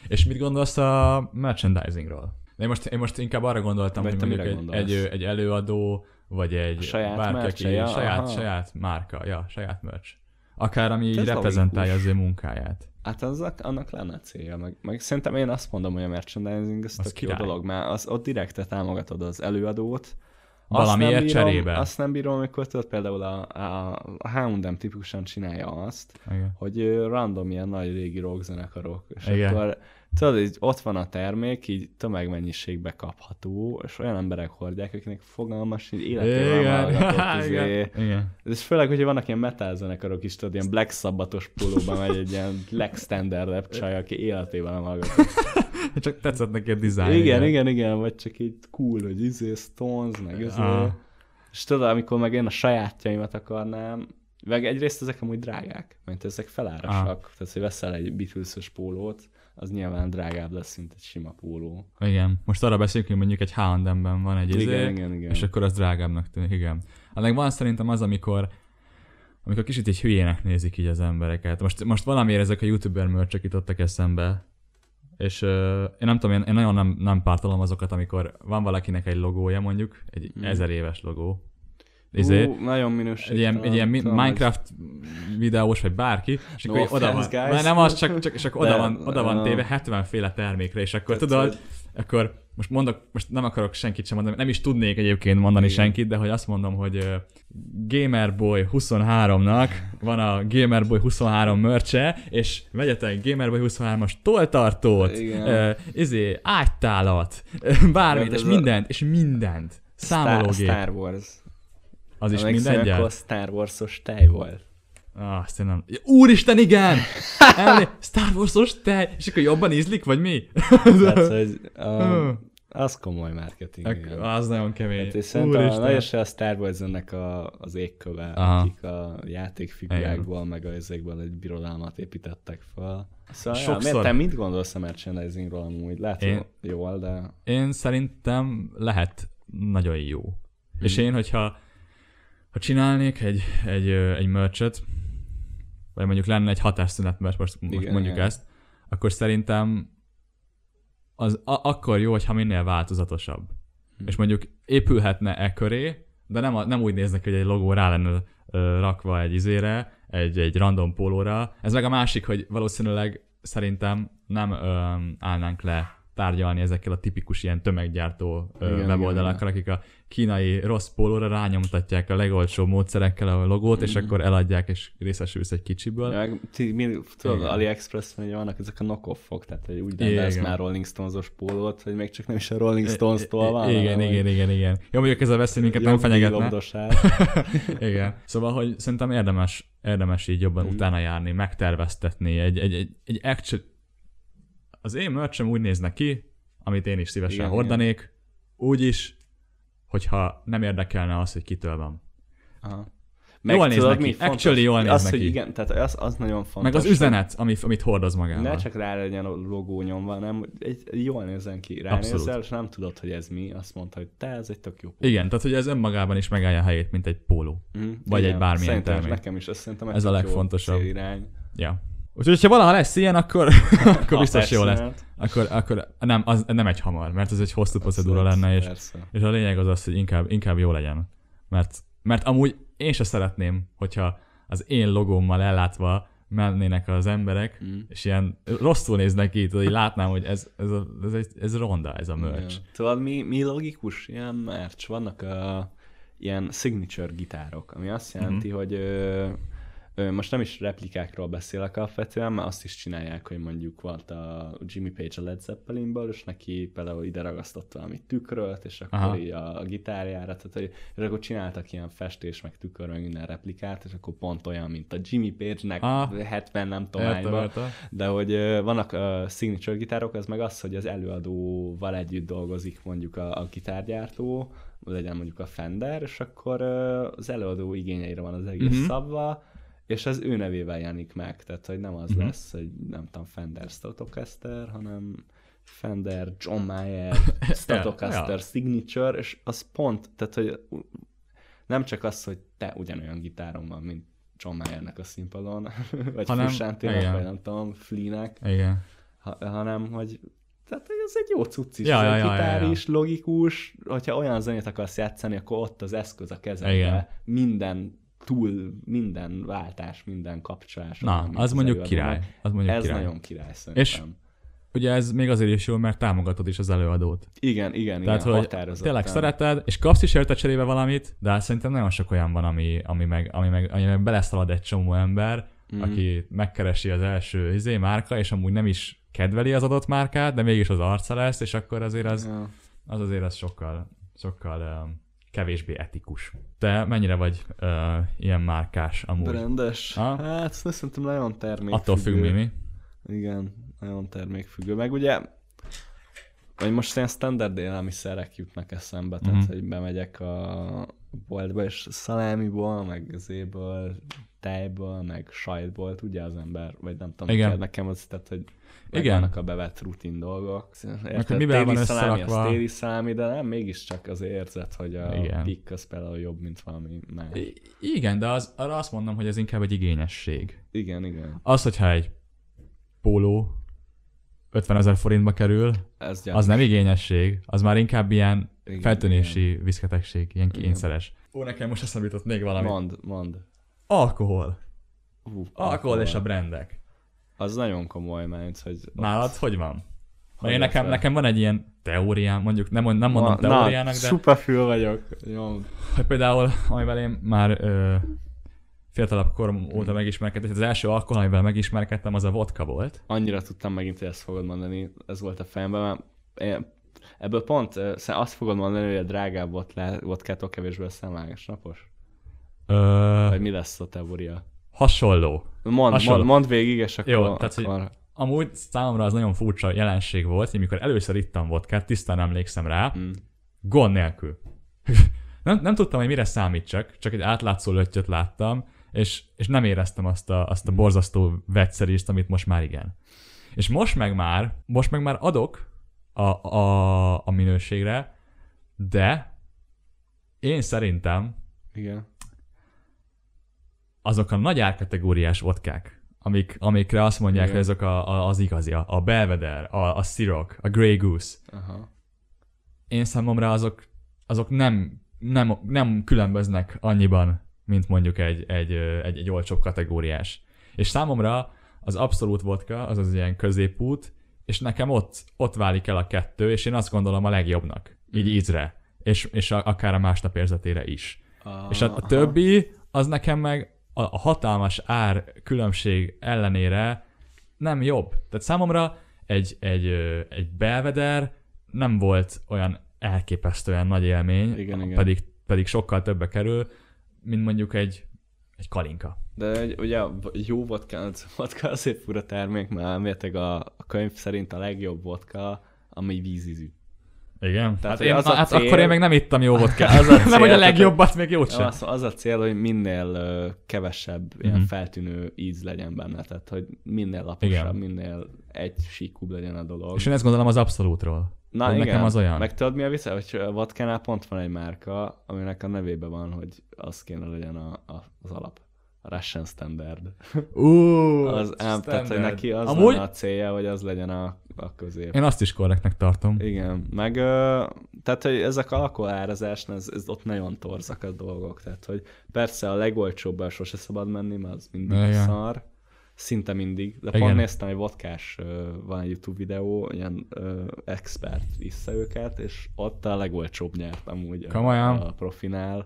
És mit gondolsz a merchandisingról? Én most, én most inkább arra gondoltam, Vagy hogy mondjuk egy, gondolsz? egy, egy előadó, vagy egy A saját bárki, aki saját, aha. saját márka, ja, saját merch. Akár ami így Ez reprezentálja az ő munkáját. Hát annak, annak lenne célja, meg, meg szerintem én azt mondom, hogy a merchandising az, Az tök jó dolog, mert az, ott direkte támogatod az előadót. Valamiért nem bírom, cserébe. Azt nem bírom, amikor tudod, például a, a, a H&M tipikusan csinálja azt, Igen. hogy random ilyen nagy régi rockzenekarok, és Igen. akkor tudod, így ott van a termék, így tömegmennyiségbe kapható, és olyan emberek hordják, akiknek fogalmas, így életében Igen. hallgatott, izé, Igen. Igen. és főleg, hogyha vannak ilyen metal zenekarok is, tudod, ilyen Black Sabbathos pólóban megy egy ilyen legstandardebb csaj, aki életében nem hallgatott. Csak tetszett neki a dizájn. Igen, igen, igen, vagy csak így cool, hogy izé, Stones, meg izé. Ah. És tudod, amikor meg én a sajátjaimat akarnám, meg egyrészt ezek amúgy drágák, mert ezek felárasak. Ah. Tehát, hogy veszel egy beatles pólót, az nyilván drágább lesz, mint egy sima póló. Igen. Most arra beszélünk, hogy mondjuk egy H&M-ben van egy izé, Igen, igen, igen. és akkor az drágábbnak tűnik, igen. Ennek van szerintem az, amikor amikor kicsit egy hülyének nézik így az embereket. Most, most valamiért ezek a youtuber mörcsök jutottak eszembe, és uh, én nem tudom, én, én nagyon nem, nem pártolom azokat, amikor van valakinek egy logója mondjuk, egy Hmm. ezer éves logó, izé, Ú, nagyon minőség. egy ilyen, egy ilyen mi- Minecraft videós, vagy bárki, és No akkor oda van, guys. már nem az, csak, csak, csak oda, De, van, oda van téve 70 féle termékre, és akkor tudod, hogy- akkor most mondok, most nem akarok senkit sem mondani, nem is tudnék egyébként mondani Igen. senkit, de hogy azt mondom, hogy Gamerboy 23-nak van a Gamerboy 23 mörcse, és vegyetek Gamerboy 23-as toltartót, Igen. izé, ágytálat, bármit, és mindent, és mindent. Star, Számológép. Star Wars. Az is mindegyel? akkor Star Wars-os tej volt. Ah, azt én nem... Úristen, igen! Emlé... Star Wars-os tej! És akkor jobban ízlik, vagy mi? Tehát, hogy um, az komoly marketing. Ak- igen. az nagyon kemény. Hát és szerintem a, nagyon se a Star Wars ennek a, az égköve, Aha. akik a játékfigurákból, meg a ezekből egy birodalmat építettek fel. Szóval, ja, Sokszor- miért, te mit gondolsz a merchandisingról amúgy? Lehet, Én- jól, de... Én szerintem lehet nagyon jó. Hmm. És én, hogyha ha csinálnék egy, egy, egy merchet, vagy mondjuk lenne egy hatásszünet, mert most, most Igen, mondjuk igen. ezt, akkor szerintem az a- akkor jó, hogyha minél változatosabb. Hm. És mondjuk épülhetne e köré, de nem, a, nem úgy néznek, hogy egy logó rá lenne rakva egy izére, egy, egy random pólóra. Ez meg a másik, hogy valószínűleg szerintem nem ö, állnánk le tárgyalni ezekkel a tipikus ilyen tömeggyártó Igen, weboldalakkal, akik a kínai rossz pólóra rányomtatják a legolcsóbb módszerekkel a logót, és Mhm. akkor eladják, és részesülsz egy kicsiből. Ja, ti, mi, tudod, Igen. AliExpress-en ugye vannak ezek a knock-offok, tehát hogy úgy rendelsz már Rolling Stones-os pólót, hogy még csak nem is a Rolling Stones-tól van. Igen, hanem, igen, hogy igen, igen. Jó, mondjuk ez a veszély minket nem fenyegetne. Igen. Szóval, hogy szerintem érdemes, érdemes így jobban Mhm. utána járni, megterveztetni. Egy, egy, egy, egy actual... Az én merchem úgy nézne ki, amit én is szívesen Igen, igen, hordanék, úgy is, hogyha nem érdekelne az, hogy kitől van. Aha. Jól néz neki. mi? Actually jól néz az, neki. Hogy igen, tehát az, az nagyon fontos. Meg az üzenet, ami, amit hordoz magával. Ne csak rá legyen a logó nyomva, hanem egy, jól nézzen ki. Ránézel, és nem tudod, hogy ez mi. Azt mondta, hogy te, ez egy tök jó. Igen, tehát hogy ez önmagában is megállja a helyét, mint egy póló. Mm, Vagy egy bármilyen szerintem termék. Nekem is, azt szerintem Ez a tök jó legfontosabb. célirány. Ja. Úgyhogy, ha valaha lesz ilyen, akkor, akkor biztos jó lesz. Határszünet. Akkor, akkor nem, az nem egy hamar, mert ez egy hosszú procedúra lenne, és Persze. És a lényeg az az, hogy inkább, inkább jó legyen. Mert, mert amúgy én se szeretném, hogyha az én logómmal ellátva mennének az emberek, Mm. és ilyen rosszul néznek ki, tudod, így látnám, hogy ez, ez, a, ez, egy, ez ronda, ez a merch. Igen. Tudod, mi, mi logikus ilyen merch? Vannak uh, ilyen signature gitárok, ami azt jelenti, Mhm. hogy ö, ö, most nem is replikákról beszélek alapvetően, mert azt is csinálják, hogy mondjuk volt a Jimmy Page a Led Zeppelinből, és neki például ide ragasztott valami tükröt, és akkor Aha. így a, a gitárjára, tehát hogy, és akkor csináltak ilyen festés, meg tükör, meg minden replikát, és akkor pont olyan, mint a Jimmy Page-nek Ah. 70 nem tudom. De hogy vannak uh, signature gitárok, az meg az, hogy az előadóval együtt dolgozik mondjuk a, a gitárgyártó, legyen mondjuk a Fender, és akkor az előadó igényeire van az egész Mhm. uh-huh. szabva, és az ő nevével jelenik meg, tehát hogy nem az Mhm. uh-huh. lesz, hogy nem tudom, Fender Stratocaster, hanem Fender John Mayer Stratocaster Ja. Signature, és az pont, tehát hogy nem csak az, hogy te ugyanolyan gitáron van, mint John Mayernek a színpadon, vagy Hanem- igen. vagy nem tudom, Flea-nek, Igen. ha, hanem hogy tehát hogy ez egy jó cucc is, Ja, ez ja, ja, gitár ja, ja. is, logikus, hogyha olyan zenét akarsz játszani, akkor ott az eszköz a kezedbe, Igen. minden túl, minden váltás, minden kapcsolás. Na, az mondjuk előadónak. király. Az mondjuk Ez király. nagyon király szerintem. És ugye ez még azért is jó, mert támogatod is az előadót. igen, igen, Tehát, igen, hogy tényleg szereted, és kapsz is érte cserébe valamit, de hát szerintem nagyon sok olyan van, ami, ami, meg, ami, meg, ami meg beleszalad egy csomó ember, Mhm. aki megkeresi az első izé márka, és amúgy nem is kedveli az adott márkát, de mégis az arca lesz, és akkor azért az, Ja. az azért az sokkal, sokkal um, kevésbé etikus. Te mennyire vagy uh, ilyen márkás amúgy? Rendes. Ha? Hát szerintem nagyon termék. Attól függ mi, mi? Igen, nagyon termékfüggő. Meg ugye, vagy most ilyen standard élelmiszerek jutnak eszembe, tehát Mhm. hogy bemegyek a boltba, és szalámiból, meg zéből tejből, meg sajtból, tudja az ember, vagy nem tudom, Igen. Igen. nekem az, tehát, hogy Igen. Igen. a bevett rutin dolgok. Érted, mivel van szalámi, az téli szalámi, de nem, mégiscsak az érzet, hogy a Igen. Igen. pikk az például jobb, mint valami más. I- Igen, de az, arra azt mondom, hogy ez inkább egy igényesség. Igen, igen. Az, hogyha egy póló 50 ezer forintba kerül, Ez az nem igényesség, az már inkább ilyen Igen, feltűnési viszketegség, ilyen Igen. kényszeres. Ó, nekem most eszembe jutott még valami. Mond, mond. Alkohol. Hú, Alkohol és a brandek. Az nagyon komoly, mert hogy... ott- Nálad hogy van? Mert én nekem, nekem van egy ilyen teóriám, mondjuk nem, nem mondom Na, teóriának, na, de Szuper fül vagyok. Jó. hogy például, amivel én már ö, fiatalabb korom óta megismerkedtem, az első alkohol, amivel megismerkedtem, az a vodka volt. Annyira tudtam megint, hogy ezt fogod mondani. Ez volt a fejemben, mert én, ebből pont azt fogod mondani, hogy a drágább vodkától kevésbé szemágos napos? Ö, Vagy mi lesz a teória? hasonló. Mond, Hasonló. mond, mond végig, és akkor... Jó, tehát, hogy- akkor... Amúgy számomra az nagyon furcsa jelenség volt, hogy mikor először ittam vodkát, tisztán emlékszem rá, Mm. gond nélkül. nem, nem tudtam, hogy mire számítsak, csak egy átlátszó löttyöt láttam, és, és nem éreztem azt a, azt a borzasztó vegyszerést, amit most már igen. És most meg már, most meg már adok a, a, a minőségre, de én szerintem Igen. Azok a nagy árkategóriás vodkák, amik, amikre azt mondják, Igen. hogy ezek a, a, az igazi, a, a Belvedere, a, a Ciroc, a Grey Goose, Aha. én számomra azok, azok nem, nem, nem különböznek annyiban, mint mondjuk egy, egy, egy, egy olcsóbb kategóriás. És számomra az abszolút vodka, az az ilyen középút, és nekem ott, ott válik el a kettő, és én azt gondolom a legjobbnak, így ízre, és, és a, akár a másnap érzetére is. A, És a, a többi, az nekem meg a, a hatalmas ár különbség ellenére nem jobb. Tehát számomra egy, egy, egy belveder nem volt olyan elképesztően nagy élmény, Igen, igen. Pedig, pedig sokkal többe kerül, mint mondjuk egy, egy kalinka. De egy- ugye jó vodka, vodka azért fura termék, mert elméletileg a, a könyv szerint a legjobb vodka, ami vízízű. Igen? Tehát, hát én, az a hát cél- akkor én még nem ittam jó vodkát. Az a cél, nem, hogy a legjobbat, még jót sem. az, az a cél, hogy minél kevesebb ilyen Mhm. feltűnő íz legyen benne, tehát hogy minél laposabb, Igen. minél egy síkúbb legyen a dolog. És én ezt gondolom az abszolútról. Na hogy igen, nekem az olyan. meg tudod mi a vicc, hogy a vodkánál pont van egy márka, aminek a nevében van, hogy az kéne legyen a, a, az alap. A Russian Standard. Ú, Az, ám, tehát, hogy neki az Amúgy a célja, hogy az legyen a, a közép. én azt is korrektnek tartom. Igen, meg ö, tehát, hogy ezek alkoholárazásnál, ez, ez ott nagyon torzak a dolgok, tehát, hogy persze a legolcsóbbal sose szabad menni, mert az mindig Igen. szar, szinte mindig, de Igen. pont néztem egy vodkás, van egy YouTube videó, ilyen ö, expert vissza őket, és ott a legolcsóbb nyert amúgy a, Komolyan? a profinál, Ö,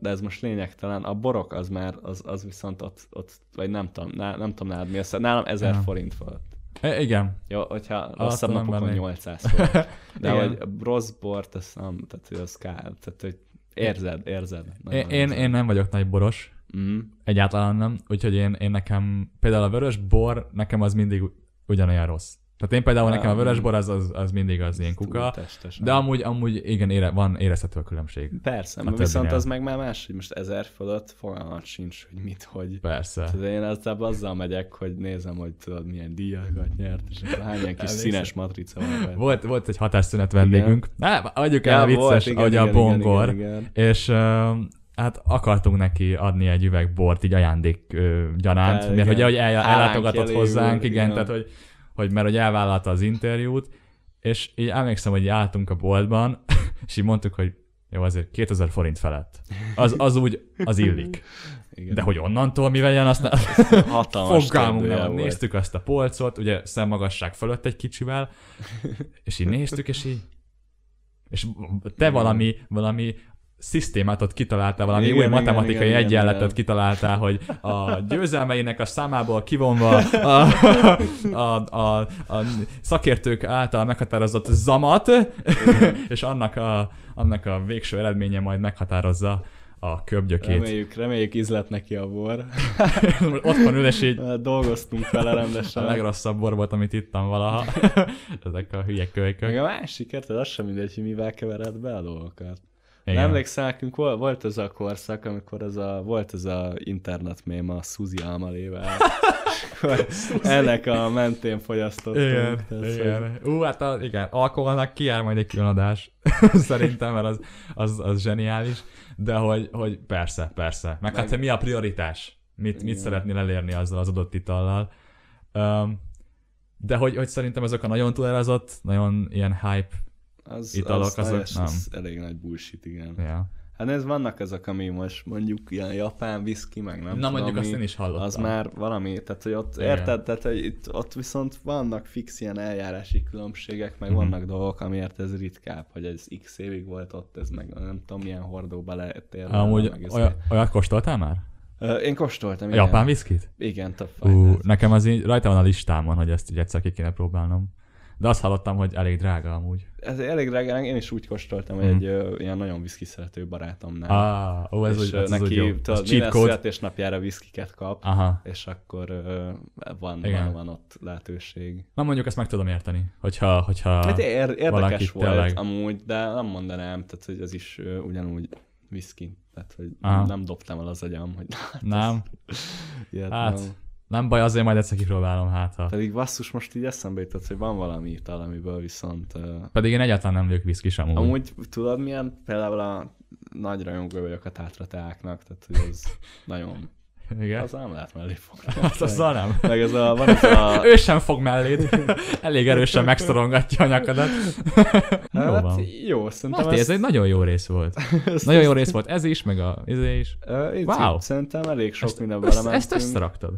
de ez most lényegtelen. A borok az már, az, az viszont ott, ott vagy nem tudom, ná, nem tudom nálad mi az, nálam 1000 Ja. forint volt. E, igen. Jó, hogyha rosszabb napokon mennék. 800 forint. De Igen. hogy rossz bort, az nem, tehát hogy az kár, tehát hogy érzed, érzed. Én, Nagyon én, érzed. én nem vagyok nagy boros, Mm. egyáltalán nem, úgyhogy én, én nekem, például a vörös bor, nekem az mindig ugyanolyan rossz. Tehát én például nekem a vörös bor az, az, az mindig az ilyen kuka, Túl testesen. de amúgy, amúgy igen, ére, van érezhető a különbség. Persze, a viszont az meg már más, hogy most ezer fölött fogalmat sincs, hogy mit, hogy. Persze. Tehát én ezzel azzal megyek, hogy nézem, hogy tudod, milyen díjakat nyert, és hány ilyen kis színes matrica van. Volt, volt egy hatásszünet vendégünk. Na, adjuk el Ja, a vicces, volt, igen, a igen, bongor. igen, igen. És uh, hát akartunk neki adni egy üveg bort így ajándék uh, gyanánt, mert igen. ugye, hogy el, ellátogatott hozzánk, igen, igen. tehát hogy, hogy mert hogy elvállalta az interjút, és így emlékszem, hogy így álltunk a boltban, és így mondtuk, hogy jó, azért 2000 forint felett. Az, az úgy, az illik. igen. De hogy onnantól mi vegyen, azt hatalmas Fogalmunk nem volt. Néztük azt a polcot, ugye szemmagasság fölött egy kicsivel, és így néztük, és így és te valami, valami szisztémát ott kitaláltál, valami Igen, új igen, matematikai igen, igen, egyenletet igen. kitaláltál, hogy a győzelmeinek a számából kivonva a, a, a, a szakértők által meghatározott zamat, és annak a, annak a végső eredménye majd meghatározza a köbgyökét. Reméljük, reméljük ízlet neki a bor. Otthon ül, és így Dolgoztunk vele a rendesen. legrosszabb bor volt, amit ittam valaha. Ezek a hülye kölykök. Meg a másik, érted? Az sem mindegy, hogy mivel kevered be a dolgokat. Igen. Emlékszel, nekünk vol- volt ez a korszak, amikor ez a, volt ez a internet mém a Suzy almalével. Ennek a mentén fogyasztottunk. Igen, Tehát, hogy- igen. Ú, hát a, igen, alkoholnak kijár majd egy külön adás. Szerintem, mert az, az, az zseniális. De hogy, hogy persze, persze. Meg, Meg hát, hogy mi a prioritás? Mit, mit szeretnél elérni azzal az adott itallal? Um, de hogy, hogy szerintem ezek a nagyon túlárazott, nagyon ilyen hype. Az, Italok, az, azok nem. az elég nagy bullshit, igen. Ja. Hát ez vannak ezek, ami most mondjuk ilyen japán viszki, meg nem Na tudom mondjuk azt én is hallottam. Az már valami, tehát hogy ott, Igen. érted, tehát hogy itt, ott viszont vannak fix ilyen eljárási különbségek, meg Mhm. vannak dolgok, amiért ez ritkább, hogy ez x évig volt ott, ez meg nem tudom milyen hordóba lehet érni. Amúgy meg ez olyat, olyat kóstoltál már? Én kóstoltam, igen. japán viszkit? Igen, top Ú, nekem az így rajta van a listámon, hogy ezt így egyszer ki kéne próbálnom. De azt hallottam, hogy elég drága amúgy. Ez elég drága, én is úgy kóstoltam, hogy Mhm. egy ö, ilyen nagyon viszki szerető barátomnál. Ah, ó, ez, és úgy, ez, ez úgy neki, jó. tudod, Ez minden születésnapjára viszkiket kap, Aha. és akkor ö, van, Igen. van, van ott lehetőség. Na mondjuk ezt meg tudom érteni, hogyha, hogyha Hát ér, érdekes volt tényleg- amúgy, de nem mondanám, tehát hogy ez is ö, ugyanúgy viszki. Tehát, hogy Aha. nem dobtam el az agyam, hogy nem, ilyet hát nem. Nem baj, azért majd egyszer kipróbálom, hát ha. Pedig basszus, most így eszembe jutott, hogy van valami ital, amiből viszont... Pedig én egyáltalán nem vagyok viszki sem amúgy. amúgy tudod milyen? Például a nagy rajongó vagyok a tátrateáknak, tehát hogy ez nagyon... Igen? Az nem lehet mellé fogni. Hát azzal nem. Meg ez a, van ez a... Ő sem fog melléd. Elég erősen megszorongatja a nyakadat. jó Hát, van. jó, szerintem Máté, ez ezt- egy nagyon jó rész volt. ezt- Nagyon jó rész volt ez is, meg a izé is. Így Wow. Szerintem elég sok Ezt, minden belementünk. ezt összeraktad.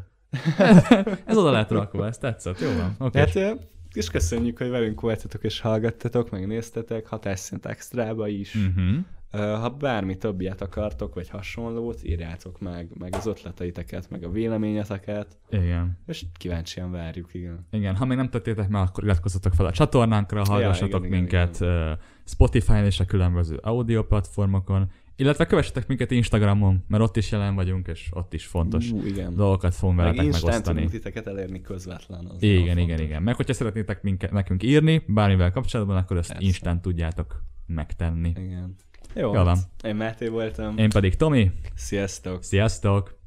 Ez oda lett rakva, ez tetszett. Jó van. Oké. Hát, és köszönjük, hogy velünk voltatok és hallgattatok, meg néztetek, hatásszint extrába is. Uh-huh. Ha bármi többiet akartok, vagy hasonlót, írjátok meg, meg az ötleteiteket, meg a véleményeteket, Igen. és kíváncsian várjuk, igen. Igen, ha még nem tettétek meg, akkor iratkozzatok fel a csatornánkra, hallgassatok igen, igen, minket igen. Spotify-on és a különböző audio platformokon, illetve kövessetek minket Instagramon, mert ott is jelen vagyunk, és ott is fontos Ú, igen. dolgokat fogunk Meg veletek Instán megosztani. tudunk titeket elérni közvetlen. Az Igen, igen, fontos. igen. Meg hogyha szeretnétek minket, nekünk írni, bármivel kapcsolatban, akkor ezt Persze. instant tudjátok megtenni. Igen. Jó, Jó van. Én Máté voltam. Én pedig Tomi, Sziasztok! sziasztok!